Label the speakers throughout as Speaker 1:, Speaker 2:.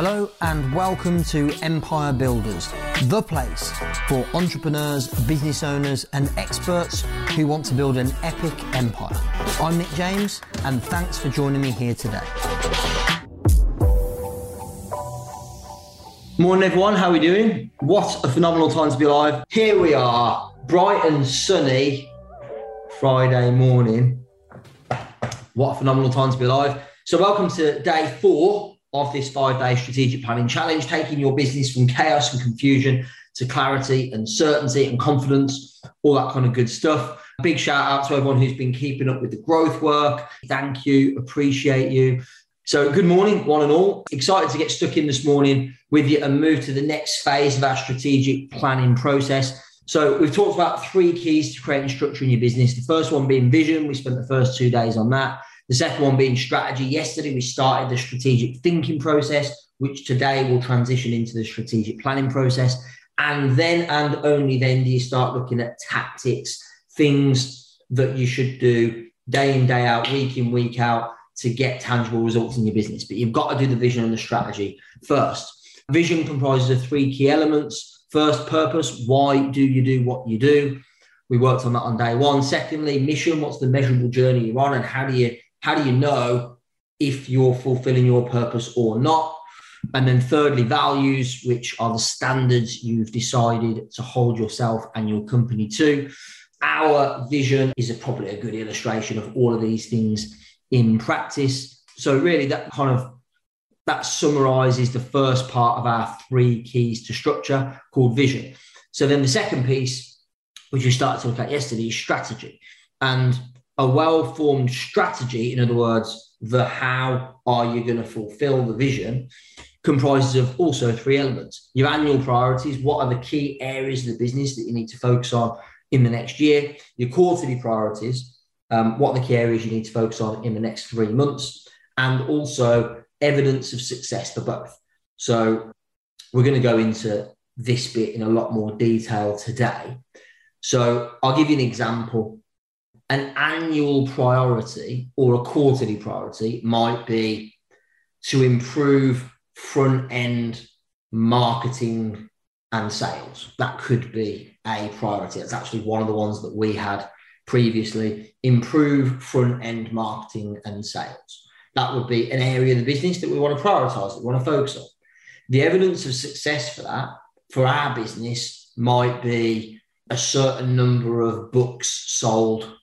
Speaker 1: Hello and welcome to Empire Builders, the place for entrepreneurs, business owners, and experts who want to build an epic empire. I'm Nick James, and thanks for joining me here today. Morning, everyone. How are we doing? What a phenomenal time to be alive. Here we are, bright and sunny Friday morning. What a phenomenal time to be alive. So, welcome to day four of this five day strategic planning challenge, taking your business from chaos and confusion to clarity and certainty and confidence, all that kind of good stuff. Big shout out to everyone who's been keeping up with the growth work. Thank you, appreciate you. So, good morning, one and all. Excited to get stuck in this morning with you and move to the next phase of our strategic planning process. So, we've talked about three keys to creating structure in your business. The first one being vision. We spent the first two days on that. The second one being strategy. Yesterday, we started the strategic thinking process, which today will transition into the strategic planning process. And then and only then do you start looking at tactics, things that you should do day in, day out, week in, week out to get tangible results in your business. But you've got to do the vision and the strategy first. Vision comprises of three key elements. First, purpose. Why do you do what you do? We worked on that on day one. Secondly, mission. What's the measurable journey you're on, and how do you how do you know if you're fulfilling your purpose or not? And then, thirdly, values, which are the standards you've decided to hold yourself and your company to. Our vision is a, probably a good illustration of all of these things in practice. So, really, that kind of that summarizes the first part of our three keys to structure called vision. So, then the second piece, which we started to look at yesterday, is strategy. And a well formed strategy, in other words, the how are you going to fulfill the vision, comprises of also three elements your annual priorities, what are the key areas of the business that you need to focus on in the next year, your quarterly priorities, um, what are the key areas you need to focus on in the next three months, and also evidence of success for both. So, we're going to go into this bit in a lot more detail today. So, I'll give you an example an annual priority or a quarterly priority might be to improve front end marketing and sales. That could be a priority. That's actually one of the ones that we had previously. Improve front end marketing and sales. That would be an area of the business that we want to prioritize, that we want to focus on. The evidence of success for that, for our business, might be a certain number of books sold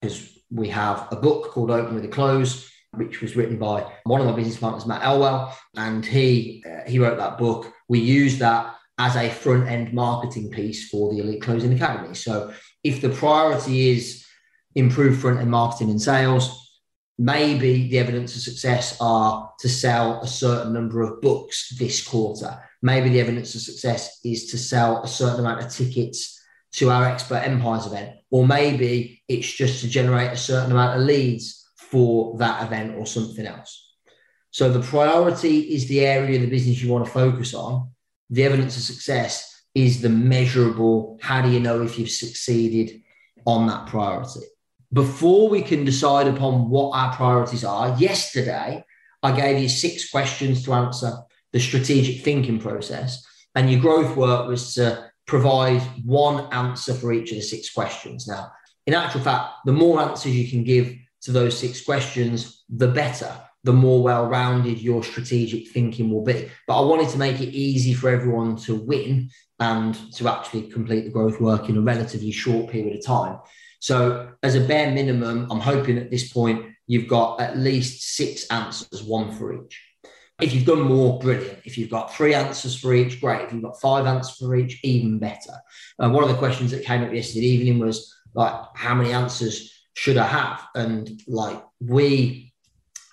Speaker 1: because we have a book called Open with a Close, which was written by one of my business partners, Matt Elwell, and he uh, he wrote that book. We use that as a front end marketing piece for the Elite Closing Academy. So if the priority is improve front end marketing and sales, maybe the evidence of success are to sell a certain number of books this quarter. Maybe the evidence of success is to sell a certain amount of tickets to our expert empires event, or maybe it's just to generate a certain amount of leads for that event or something else. So the priority is the area of the business you want to focus on. The evidence of success is the measurable. How do you know if you've succeeded on that priority? Before we can decide upon what our priorities are, yesterday I gave you six questions to answer the strategic thinking process, and your growth work was to provide one answer for each of the six questions. Now, in actual fact, the more answers you can give to those six questions, the better, the more well rounded your strategic thinking will be. But I wanted to make it easy for everyone to win and to actually complete the growth work in a relatively short period of time. So, as a bare minimum, I'm hoping at this point you've got at least six answers, one for each. If you've done more, brilliant. If you've got three answers for each, great. If you've got five answers for each, even better. One of the questions that came up yesterday evening was like, how many answers should I have? And like we,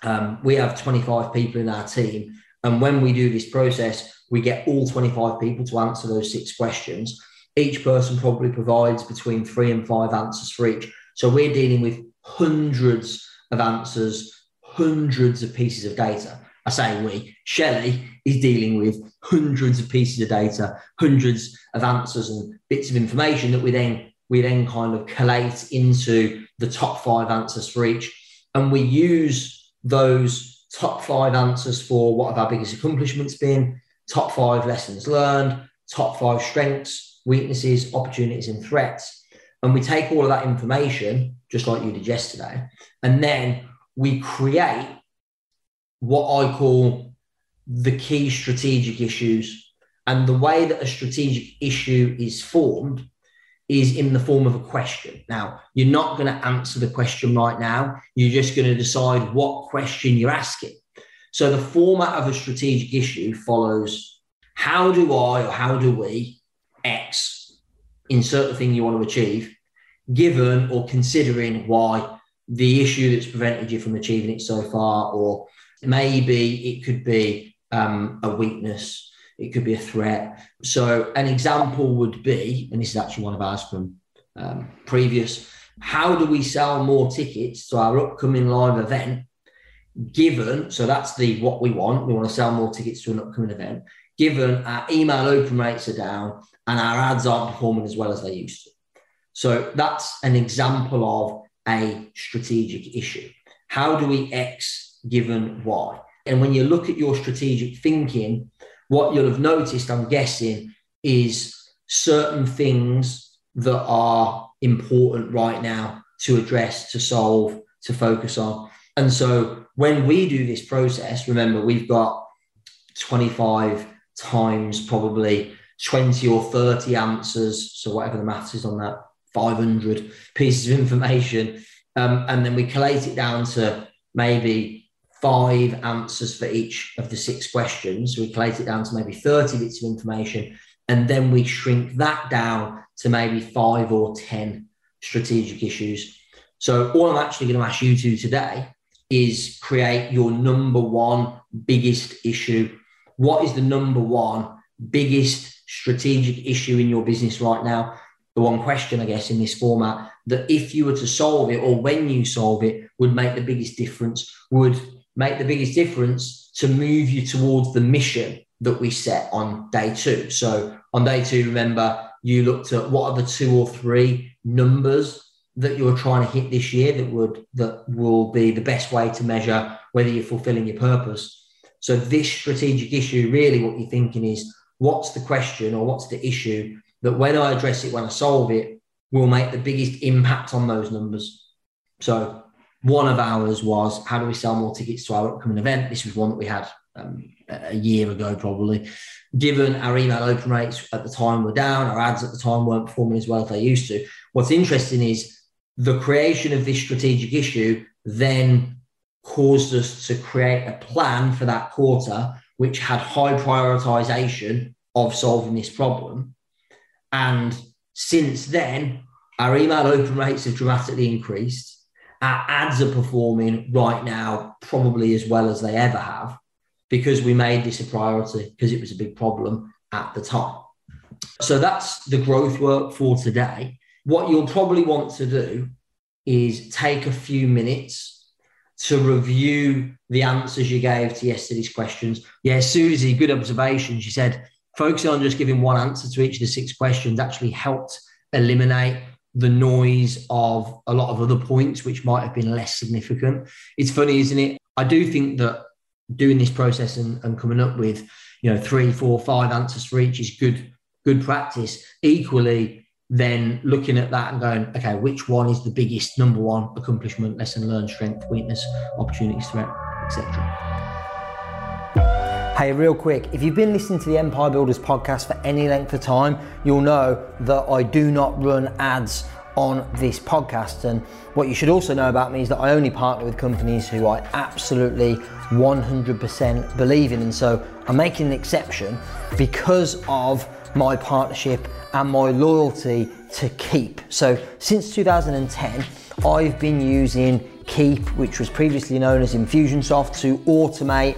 Speaker 1: um, we have 25 people in our team, and when we do this process, we get all 25 people to answer those six questions. Each person probably provides between three and five answers for each. So we're dealing with hundreds of answers, hundreds of pieces of data. I say we, Shelley is dealing with hundreds of pieces of data, hundreds of answers and bits of information that we then we then kind of collate into the top five answers for each. And we use those top five answers for what have our biggest accomplishments been, top five lessons learned, top five strengths, weaknesses, opportunities, and threats. And we take all of that information, just like you did yesterday, and then we create what I call the key strategic issues. And the way that a strategic issue is formed is in the form of a question. Now, you're not going to answer the question right now. You're just going to decide what question you're asking. So the format of a strategic issue follows how do I or how do we X insert the thing you want to achieve, given or considering why the issue that's prevented you from achieving it so far, or maybe it could be um, a weakness, it could be a threat. So, an example would be, and this is actually one of ours from um, previous how do we sell more tickets to our upcoming live event given so that's the what we want we want to sell more tickets to an upcoming event given our email open rates are down and our ads aren't performing as well as they used to? So that's an example of a strategic issue. How do we x given why. and when you look at your strategic thinking, what you'll have noticed, I'm guessing, is certain things that are important right now to address, to solve, to focus on. And so when we do this process, remember, we've got 25 times probably 20 or 30 answers. So whatever the maths is on that, 500 pieces of information. Um, and then we collate it down to maybe five answers for each of the six questions. We collate it down to maybe 30 bits of information, and then we shrink that down to maybe five or 10 strategic issues. So, all I'm actually going to ask you to today is create your number one biggest issue. What is the number one biggest strategic issue in your business right now? The one question, I guess, in this format that if you were to solve it or when you solve it would make the biggest difference, would make the biggest difference to move you towards the mission that we set on day two. So on day two, remember, you looked at what are the two or three numbers that you're trying to hit this year that would that will be the best way to measure whether you're fulfilling your purpose. So this strategic issue, really what you're thinking is what's the question or what's the issue that when I address it, when I solve it, will make the biggest impact on those numbers. So one of ours was how do we sell more tickets to our upcoming event? This was one that we had um, a year ago, probably. Given our email open rates at the time were down, our ads at the time weren't performing as well as they used to. What's interesting is the creation of this strategic issue then caused us to create a plan for that quarter, which had high prioritization of solving this problem. And since then, our email open rates have dramatically increased our ads are performing right now probably as well as they ever have because we made this a priority because it was a big problem at the time. So that's the growth work for today. What you'll probably want to do is take a few minutes to review the answers you gave to yesterday's questions. Yeah, Susie, good observation. She said focusing on just giving one answer to each of the six questions actually helped eliminate the noise of a lot of other points which might have been less significant. It's funny, isn't it? I do think that doing this process and, and coming up with, you know, three, four, five answers for each is good, good practice. Equally, then looking at that and going, okay, which one is the biggest number one accomplishment, lesson learned, strength, weakness, opportunities, threat, etc.
Speaker 2: Hey, real quick, if you've been listening to the Empire Builders podcast for any length of time, you'll know that I do not run ads on this podcast. And what you should also know about me is that I only partner with companies who I absolutely 100% believe in. And so I'm making an exception because of my partnership and my loyalty to Keap. So since 2010, I've been using Keap, which was previously known as Infusionsoft, to automate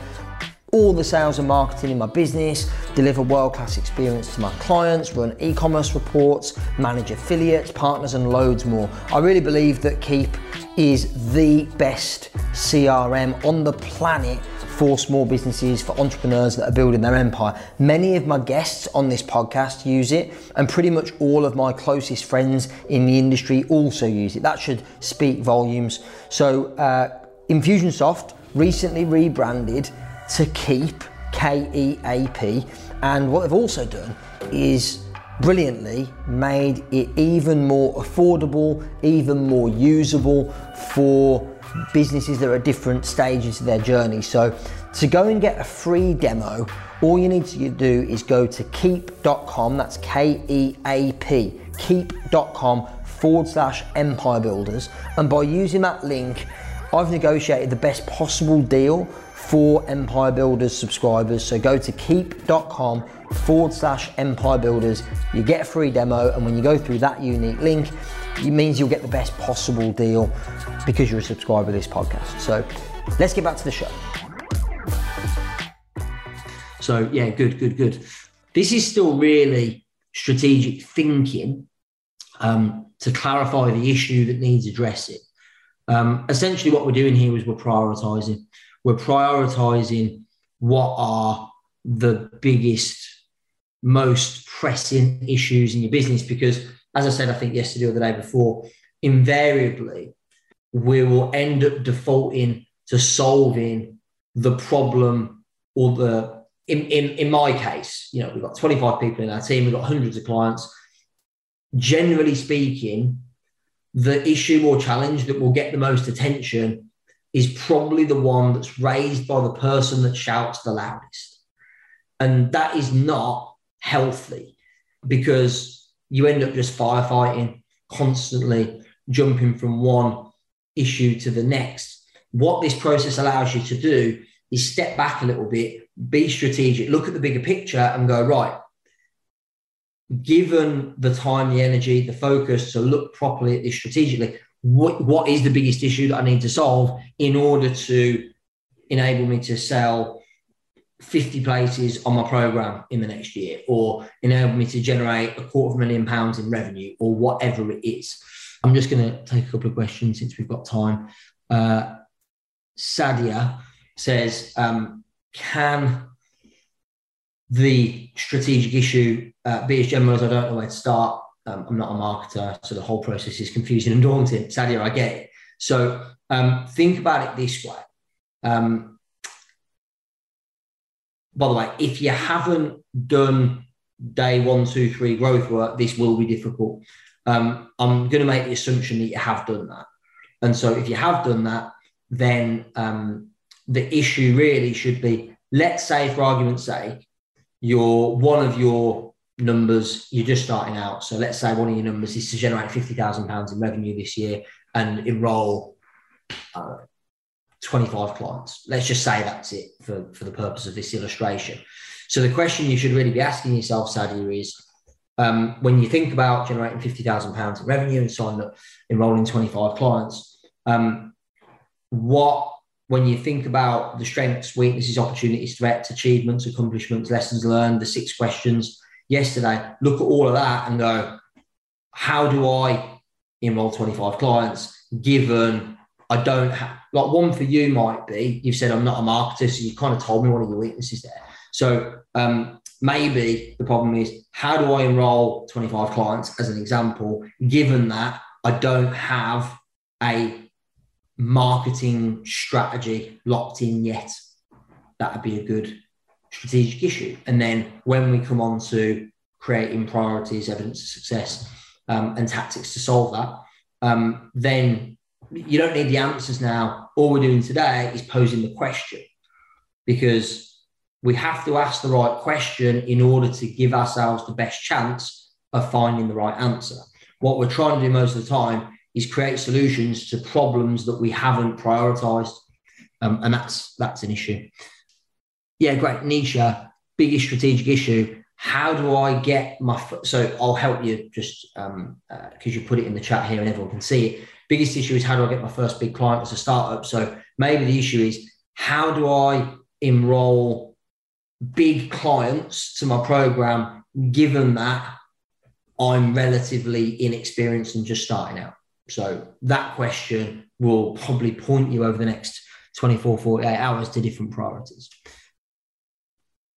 Speaker 2: all the sales and marketing in my business, deliver world class experience to my clients, run e commerce reports, manage affiliates, partners, and loads more. I really believe that Keap is the best CRM on the planet for small businesses, for entrepreneurs that are building their empire. Many of my guests on this podcast use it, and pretty much all of my closest friends in the industry also use it. That should speak volumes. So, uh, Infusionsoft recently rebranded to Keap, K E A P. And what they've also done is brilliantly made it even more affordable, even more usable for businesses that are at different stages of their journey. So to go and get a free demo, all you need to do is go to keap.com, that's K E A P, keap.com forward slash empire builders. And by using that link, I've negotiated the best possible deal for Empire Builders subscribers. So go to keap.com forward slash Empire Builders. You get a free demo, and when you go through that unique link, it means you'll get the best possible deal because you're a subscriber of this podcast. So let's get back to the show.
Speaker 1: So, yeah, good, good, good. This is still really strategic thinking um, to clarify the issue that needs addressing. Um, essentially, what we're doing here is we're prioritizing. We're prioritizing what are the biggest, most pressing issues in your business because, as I said, I think yesterday or the day before, invariably we will end up defaulting to solving the problem or the in, in in my case, you know, we've got 25 people in our team, we've got hundreds of clients. Generally speaking, the issue or challenge that will get the most attention is probably the one that's raised by the person that shouts the loudest. And that is not healthy because you end up just firefighting, constantly jumping from one issue to the next. What this process allows you to do is step back a little bit, be strategic, look at the bigger picture and go, right, given the time, the energy, the focus to look properly at this strategically, what, what is the biggest issue that I need to solve in order to enable me to sell 50 places on my program in the next year or enable me to generate a quarter of a million pounds in revenue or whatever it is. I'm just going to take a couple of questions since we've got time. Uh, Sadia says, um, can the strategic issue uh, be as general as I don't know where to start? Um, I'm not a marketer, so the whole process is confusing and daunting. Sadia, I get it. So um, think about it this way. Um, by the way, if you haven't done day one, two, three growth work, this will be difficult. Um, I'm going to make the assumption that you have done that. And so if you have done that, then um, the issue really should be let's say, for argument's sake, you're one of your numbers, you're just starting out. So let's say one of your numbers is to generate £50,000 in revenue this year and enroll uh, 25 clients. Let's just say that's it for, for the purpose of this illustration. So the question you should really be asking yourself, Sadia, is um, when you think about generating £50,000 in revenue and signing up, enrolling 25 clients, um, what when you think about the strengths, weaknesses, opportunities, threats, achievements, accomplishments, lessons learned, the six questions yesterday, look at all of that and go, how do I enroll 25 clients given I don't have, like one for you might be, you've said I'm not a marketer, so you kind of told me one of your weaknesses there. So um, maybe the problem is how do I enroll 25 clients as an example, given that I don't have a marketing strategy locked in yet. That would be a good strategic issue. And then when we come on to creating priorities, evidence of success, um, and tactics to solve that, um, then you don't need the answers now. All we're doing today is posing the question because we have to ask the right question in order to give ourselves the best chance of finding the right answer. What we're trying to do most of the time is create solutions to problems that we haven't prioritized. Um, and that's that's an issue. Yeah, great. Nisha, biggest strategic issue. How do I get my so I'll help you just because um, uh, you put it in the chat here and everyone can see it. Biggest issue is how do I get my first big client as a startup? So maybe the issue is how do I enroll big clients to my program given that I'm relatively inexperienced and just starting out? So that question will probably point you over the next 24, 48 hours to different priorities.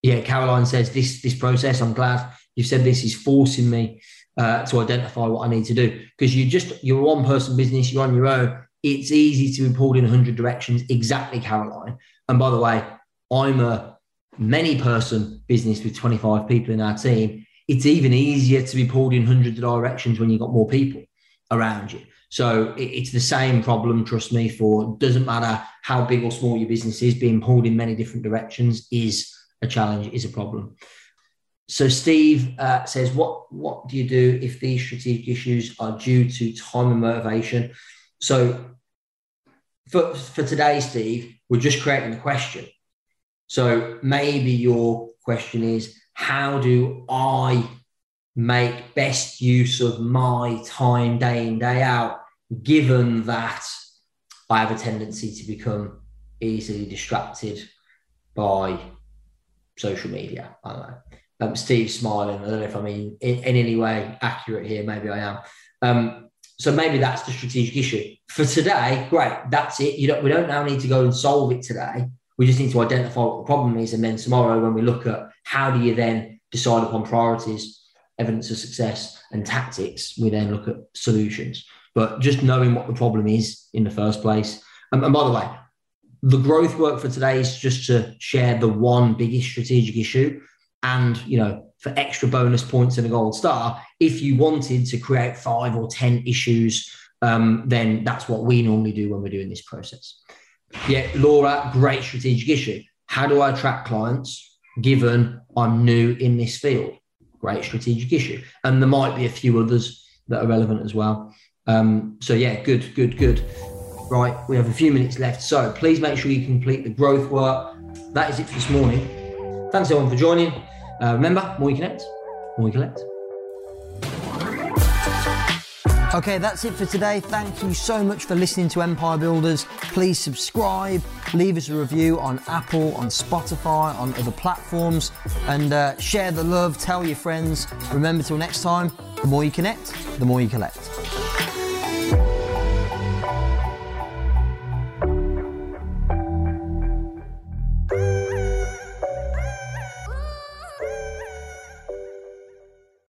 Speaker 1: Yeah, Caroline says this this process. I'm glad you said this is forcing me uh, to identify what I need to do because you just you're a one person business. You're on your own. it's easy to be pulled in 100 directions. Exactly, Caroline. And by the way, I'm a many person business with 25 people in our team. It's even easier to be pulled in hundreds of directions when you've got more people around you. So it's the same problem, trust me, for doesn't matter how big or small your business is, being pulled in many different directions is a challenge, is a problem. So Steve uh, says, what, what do you do if these strategic issues are due to time and motivation? So for, for today, Steve, we're just creating a question. So maybe your question is, how do I make best use of my time day in, day out, given that I have a tendency to become easily distracted by social media? I don't know. Um, Steve's smiling. I don't know if I mean in, in, any way accurate here. Maybe I am. Um, so maybe that's the strategic issue. For today, great, that's it. You don't, we don't now need to go and solve it today. We just need to identify what the problem is. And then tomorrow, when we look at how do you then decide upon priorities, evidence of success, and tactics, we then look at solutions. But just knowing what the problem is in the first place. And, and by the way, the growth work for today is just to share the one biggest strategic issue. And, you know, for extra bonus points and a gold star. If you wanted to create five or 10 issues, um, then that's what we normally do when we're doing this process. Yeah, Laura, great strategic issue. How do I attract clients given I'm new in this field? Great strategic issue. And there might be a few others that are relevant as well. Um, so, yeah, good, good, good. Right, we have a few minutes left. So please make sure you complete the growth work. That is it for this morning. Thanks everyone for joining. Uh, remember, more you connect, more you collect.
Speaker 2: Okay, that's it for today. Thank you so much for listening to Empire Builders. Please subscribe, leave us a review on Apple, on Spotify, on other platforms, and uh, share the love, tell your friends. Remember, till next time, the more you connect, the more you collect.